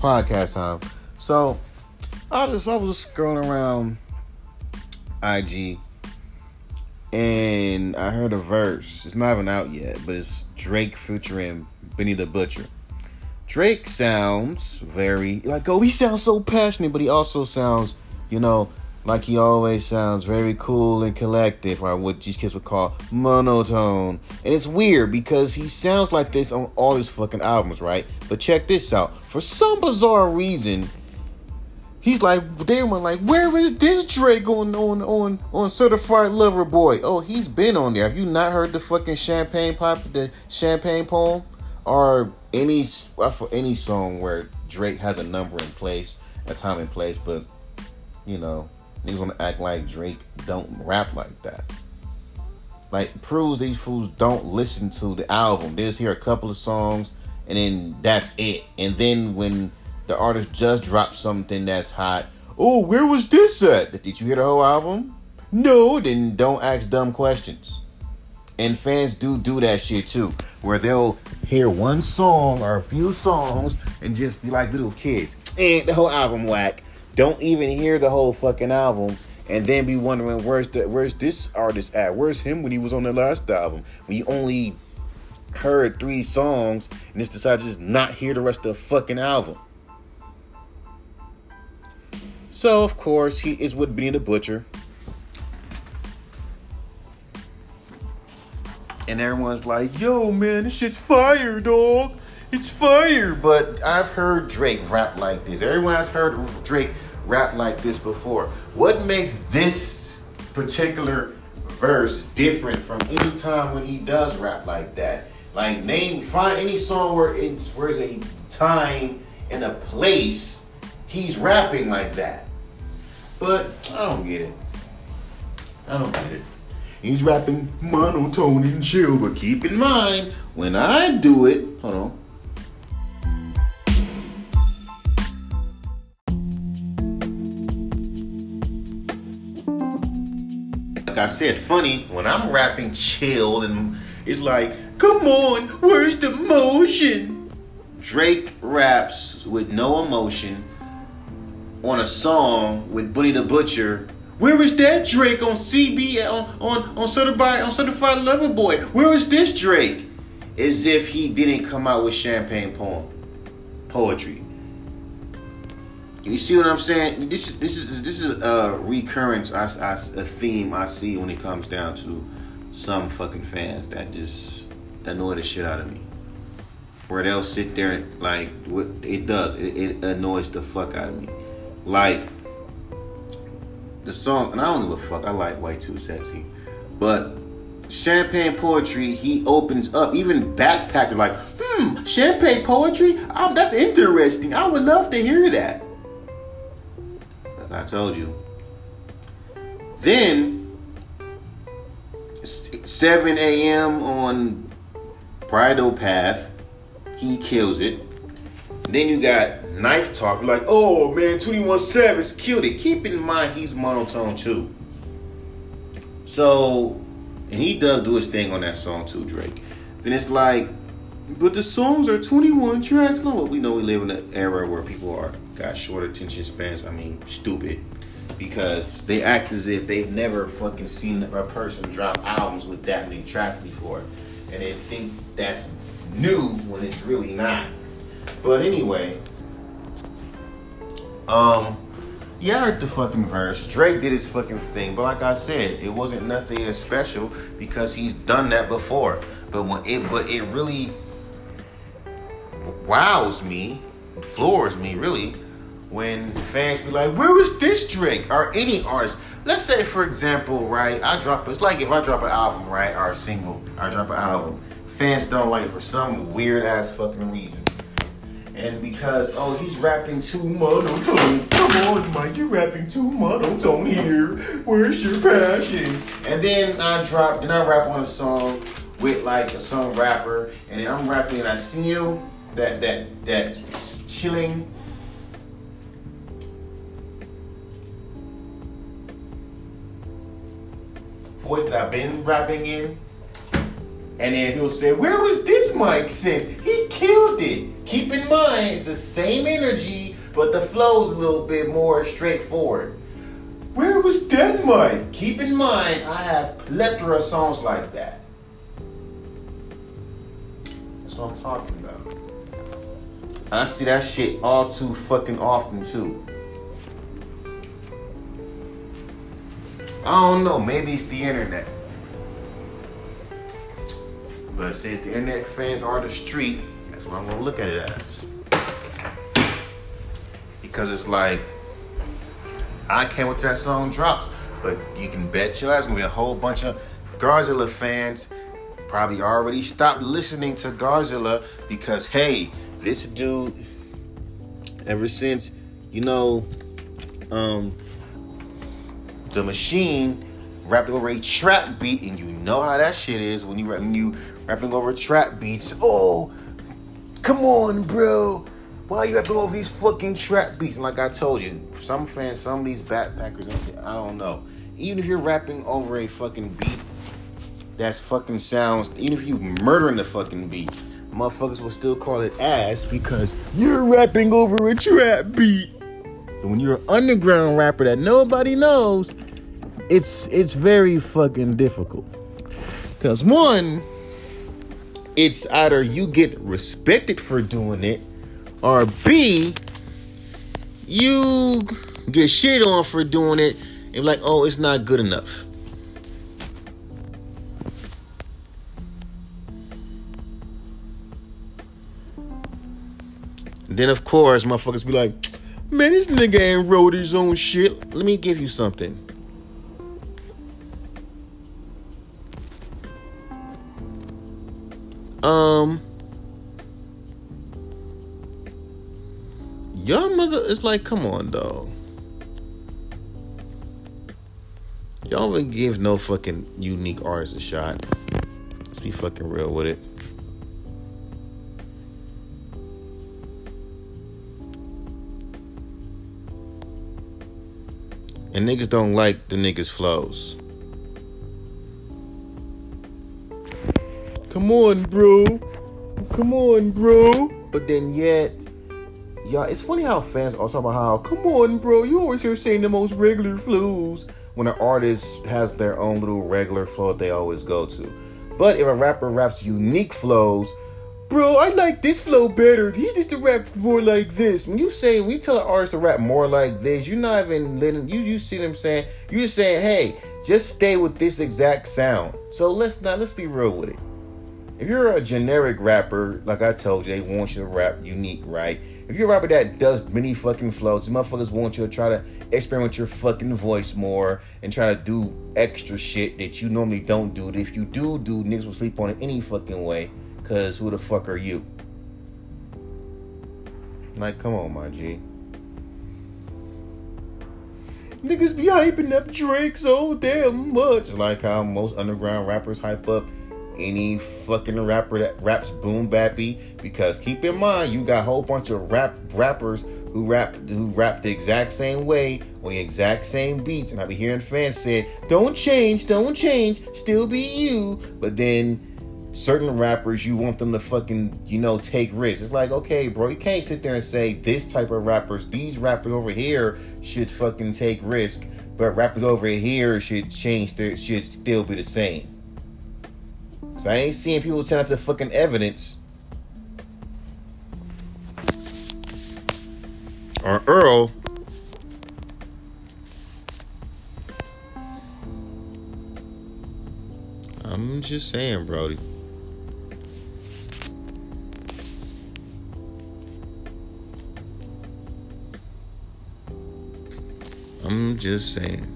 podcast time. So I just I was scrolling around IG and I heard a verse. It's not even out yet, but it's Drake featuring Benny the Butcher. Drake sounds very like oh he sounds so passionate, but he also sounds, you know, like he always sounds very cool and collected, or what these kids would call monotone. And it's weird because he sounds like this on all his fucking albums, right? But check this out. For some bizarre reason, he's like they were like, where is this Drake on on on on Certified Lover Boy? Oh, he's been on there. Have you not heard the fucking champagne pop the champagne poem? Or any for any song where Drake has a number in place, a time in place, but you know, niggas wanna act like Drake don't rap like that. Like proves these fools don't listen to the album. They just hear a couple of songs and then that's it. And then when the artist just dropped something that's hot, oh, where was this at? Did you hear the whole album? No, then don't ask dumb questions. And fans do do that shit too, where they'll hear one song or a few songs and just be like little kids. And the whole album whack. Don't even hear the whole fucking album and then be wondering where's the where's this artist at? Where's him when he was on the last album? When you only heard three songs and just decided to just not hear the rest of the fucking album. So of course he is with Benny the Butcher. And everyone's like, yo man, this shit's fire, dog. It's fire. But I've heard Drake rap like this. Everyone has heard Drake rap like this before. What makes this particular verse different from any time when he does rap like that? Like name find any song where it's where's a time and a place he's rapping like that. But I don't get it. I don't get it. He's rapping monotone and chill, but keep in mind when I do it, hold on. I said, funny when I'm rapping chill and it's like, come on, where's the motion? Drake raps with no emotion on a song with Bunny the Butcher. Where is that Drake on CB on on on certified on certified lover boy? Where is this Drake? As if he didn't come out with champagne poem poetry. You see what I'm saying? This this is this is a recurrence, I, I, a theme I see when it comes down to some fucking fans that just annoy the shit out of me. Where they'll sit there like what it does, it, it annoys the fuck out of me. Like the song, and I don't give a fuck. I like Way 2 Sexy, but Champagne Poetry, he opens up. Even Backpacker, like, hmm, Champagne Poetry. Oh, that's interesting. I would love to hear that. I told you. Then 7 a.m. on Bridle Path, he kills it. Then you got Knife Talk, like, oh man, 21 Savage killed it. Keep in mind he's monotone too. So, and he does do his thing on that song too, Drake. Then it's like, but the songs are 21 tracks. No, we know we live in an era where people are got short attention spans. I mean, stupid. Because they act as if they've never fucking seen a person drop albums with that many tracks before. And they think that's new when it's really not. But anyway, um, yeah, I heard the fucking verse. Drake did his fucking thing, but like I said, it wasn't nothing as special because he's done that before. But when it, but it really wows me, floors me really, when fans be like, "Where is this Drake?" or any artist. Let's say, for example, right? I drop. It's like if I drop an album, right, or a single. I drop an album. Fans don't like it for some weird ass fucking reason. And because, oh, he's rapping too monotone. Oh, come on, Mike, you're rapping too monotone oh, here. Where's your passion? And then I drop, and I rap on a song with like a song rapper, and then I'm rapping and I see you, that that that chilling. Voice that I've been rapping in, And then he'll say, Where was this Mike since? He killed it. Keep in mind, it's the same energy, but the flow's a little bit more straightforward. Where was that Mike? Keep in mind, I have plethora of songs like that. That's what I'm talking about. I see that shit all too fucking often too. I don't know, maybe it's the internet. But since the internet fans are the street, that's what I'm gonna look at it as. Because it's like, I can't wait till that song drops. But you can bet your ass gonna be a whole bunch of Garzilla fans probably already stopped listening to Garzilla because hey, this dude, ever since, you know, um, the machine rapped over a trap beat, and you know how that shit is when you when you rapping over trap beats. Oh, come on, bro. Why are you rapping over these fucking trap beats? And like I told you, some fans, some of these backpackers, I don't know. Even if you're rapping over a fucking beat that's fucking sounds, even if you murdering the fucking beat, motherfuckers will still call it ass because you're rapping over a trap beat. And when you're an underground rapper that nobody knows, it's it's very fucking difficult. Cause one, it's either you get respected for doing it, or B, you get shit on for doing it and like, oh, it's not good enough. Then of course motherfuckers be like, man, this nigga ain't wrote his own shit. Let me give you something. Um Your mother is like, come on, dog. Y'all even give no fucking unique artist a shot. Let's be fucking real with it. And niggas don't like the niggas' flows. Come on, bro. Come on, bro. But then yet, y'all, it's funny how fans also talk about how, come on, bro, you always hear saying the most regular flows when an artist has their own little regular flow that they always go to. But if a rapper raps unique flows, bro, I like this flow better. He just to rap more like this. When you say when you tell an artist to rap more like this, you're not even letting you you see them saying you're just saying, hey, just stay with this exact sound. So let's not let's be real with it. If you're a generic rapper, like I told you, they want you to rap unique, right? If you're a rapper that does many fucking flows, these motherfuckers want you to try to experiment your fucking voice more and try to do extra shit that you normally don't do. That If you do do, niggas will sleep on it any fucking way. Cause who the fuck are you? Like, come on, my G. Niggas be hyping up Drake so damn much. Like how most underground rappers hype up any fucking rapper that raps boom bappy because keep in mind you got a whole bunch of rap rappers who rap who rap the exact same way on the exact same beats and I be hearing fans say don't change don't change still be you but then certain rappers you want them to fucking you know take risks it's like okay bro you can't sit there and say this type of rappers these rappers over here should fucking take risk but rappers over here should change their should still be the same so I ain't seeing people turn out the fucking evidence. Or Earl. I'm just saying, Brody. I'm just saying.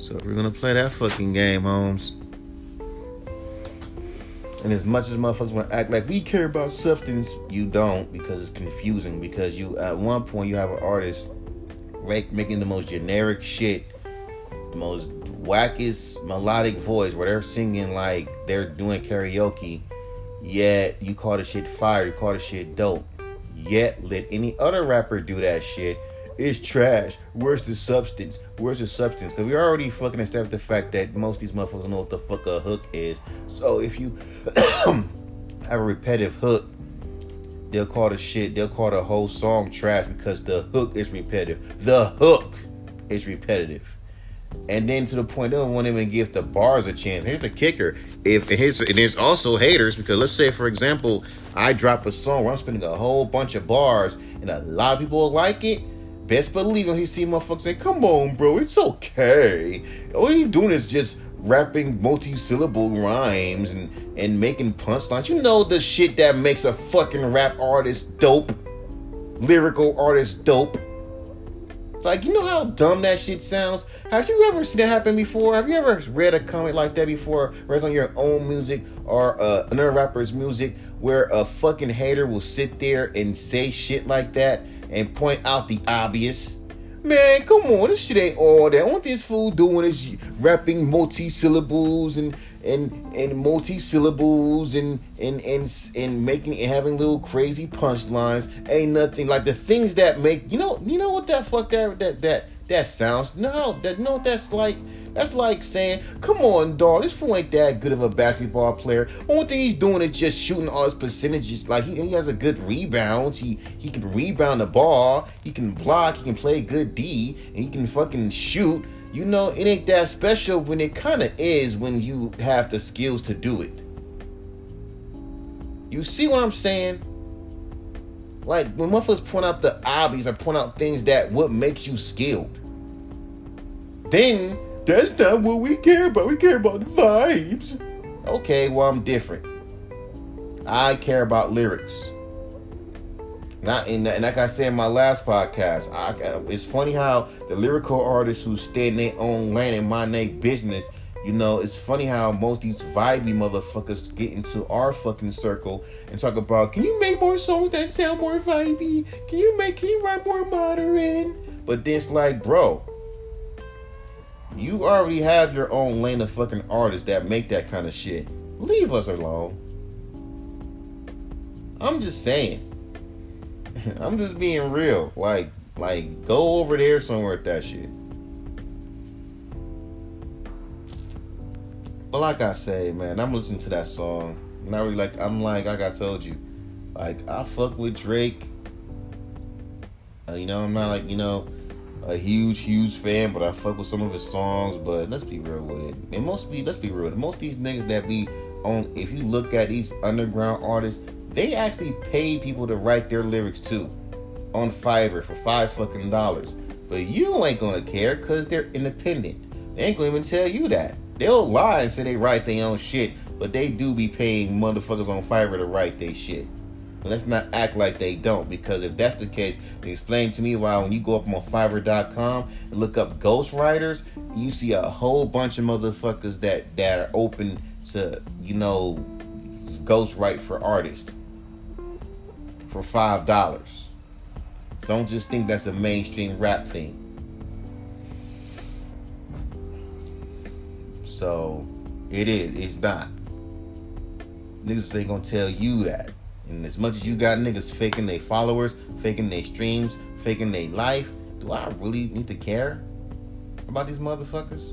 So we're gonna play that fucking game, Holmes. And as much as motherfuckers want to act like we care about substance, you don't because it's confusing. Because you at one point you have an artist making the most generic shit, the most wackest melodic voice where they're singing like they're doing karaoke. Yet you call the shit fire, you call the shit dope. Yet let any other rapper do that shit. It's trash. Where's the substance? Where's the substance? Because we already fucking established the fact that most of these motherfuckers know what the fuck a hook is. So if you have a repetitive hook, they'll call the shit, they'll call the whole song trash because the hook is repetitive. The hook is repetitive. And then to the point they don't want even give the bars a chance. Here's the kicker: if and here's and there's also haters because let's say for example, I drop a song where I'm spending a whole bunch of bars and a lot of people like it. Best believe when he see motherfuckers say, "Come on, bro, it's okay." All you doing is just rapping multi-syllable rhymes and and making punchlines. You know the shit that makes a fucking rap artist dope, lyrical artist dope. Like you know how dumb that shit sounds. Have you ever seen that happen before? Have you ever read a comment like that before, where it's on your own music or uh, another rapper's music, where a fucking hater will sit there and say shit like that and point out the obvious? Man, come on, this shit ain't all that. What this fool doing is rapping multi syllables and and and multi syllables and and and and making and having little crazy punchlines. Ain't nothing like the things that make you know you know what that fuck that that that that sounds no that no that's like that's like saying, come on, dog, this fool ain't that good of a basketball player. Only thing he's doing is just shooting all his percentages. Like he, he has a good rebound. He he can rebound the ball. He can block. He can play good D. And he can fucking shoot. You know, it ain't that special when it kind of is when you have the skills to do it. You see what I'm saying? Like when motherfuckers point out the obvious or point out things that what makes you skilled. Then that's not what we care about. We care about the vibes. Okay, well I'm different. I care about lyrics. Not in and like I said in my last podcast, I, it's funny how the lyrical artists who stay in their own lane and mind their business you know, it's funny how most these vibey motherfuckers get into our fucking circle and talk about, can you make more songs that sound more vibey? Can you make, can you write more modern? But then it's like, bro, you already have your own lane of fucking artists that make that kind of shit. Leave us alone. I'm just saying. I'm just being real. Like, like, go over there somewhere with that shit. But like I say, man, I'm listening to that song. Not really like I'm like like I told you, like I fuck with Drake. Uh, you know, I'm not like you know a huge huge fan, but I fuck with some of his songs. But let's be real with it. And most be let's be real. Most of these niggas that be on, if you look at these underground artists, they actually pay people to write their lyrics too, on Fiverr for five fucking dollars. But you ain't gonna care because they're independent. They ain't gonna even tell you that. They'll lie and say they write their own shit, but they do be paying motherfuckers on Fiverr to write their shit. Let's not act like they don't, because if that's the case, explain to me why when you go up on Fiverr.com and look up ghostwriters, you see a whole bunch of motherfuckers that that are open to, you know, ghostwrite for artists for five dollars. Don't just think that's a mainstream rap thing. So it is. It's not. Niggas ain't gonna tell you that. And as much as you got niggas faking their followers, faking their streams, faking their life, do I really need to care about these motherfuckers?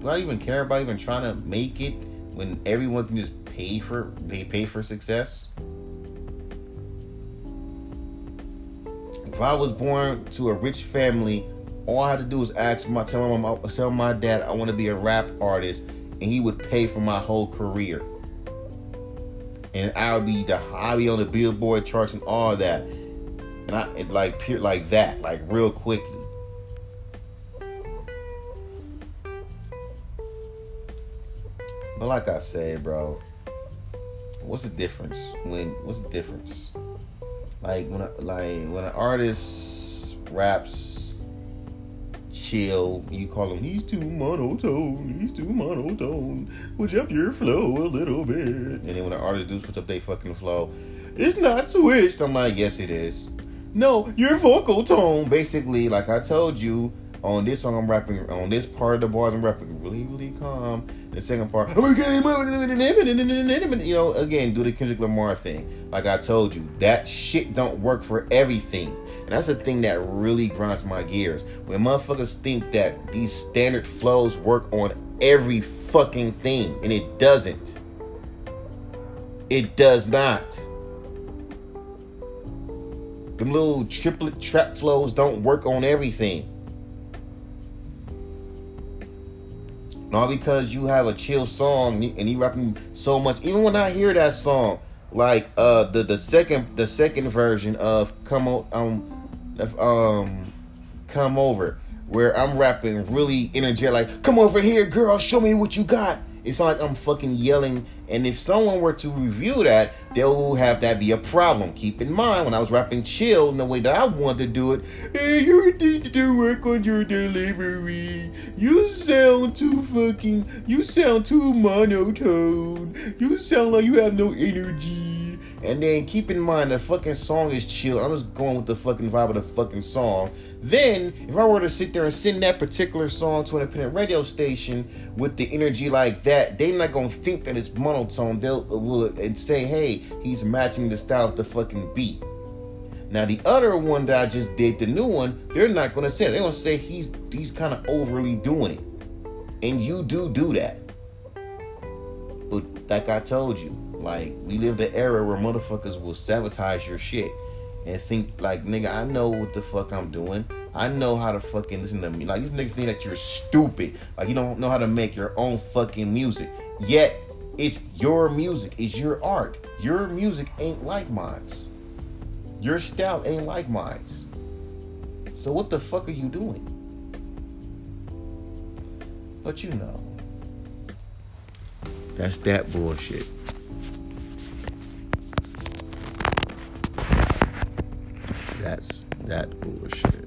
Do I even care about even trying to make it when everyone can just pay for pay, pay for success? If I was born to a rich family all I had to do was ask my tell my tell my dad I want to be a rap artist, and he would pay for my whole career. And I would be the I be on the Billboard charts and all that, and I like like that, like real quickly. But like I said, bro, what's the difference when what's the difference? Like when a, like when an artist raps chill. You call him, he's too monotone, he's too monotone. Switch up your flow a little bit. And then when the artist do switch up their fucking flow, it's not switched. I'm like, yes, it is. No, your vocal tone. Basically, like I told you, on this song I'm rapping on this part of the bars I'm rapping really really calm. The second part, you know, again do the Kendrick Lamar thing. Like I told you, that shit don't work for everything. And that's the thing that really grinds my gears. When motherfuckers think that these standard flows work on every fucking thing, and it doesn't. It does not. The little triplet trap flows don't work on everything. Not because you have a chill song and you rapping so much. Even when I hear that song, like uh the the second the second version of come um um come over where I'm rapping really energetic like come over here girl show me what you got it's like I'm fucking yelling. And if someone were to review that, they'll have that be a problem. Keep in mind, when I was rapping chill in the way that I wanted to do it, hey, you need to work on your delivery. You sound too fucking, you sound too monotone. You sound like you have no energy. And then keep in mind, the fucking song is chill. I'm just going with the fucking vibe of the fucking song. Then, if I were to sit there and send that particular song to an independent radio station with the energy like that, they're not gonna think that it's monotone. They'll will and say, "Hey, he's matching the style of the fucking beat." Now, the other one that I just did, the new one, they're not gonna say. They're gonna say he's he's kind of overly doing it, and you do do that. But like I told you, like we live the era where motherfuckers will sabotage your shit and think like, nigga, I know what the fuck I'm doing. I know how to fucking listen to me. Like these niggas think that you're stupid. Like you don't know how to make your own fucking music. Yet it's your music. It's your art. Your music ain't like mine's. Your style ain't like mine's. So what the fuck are you doing? But you know. That's that bullshit. That's that bullshit.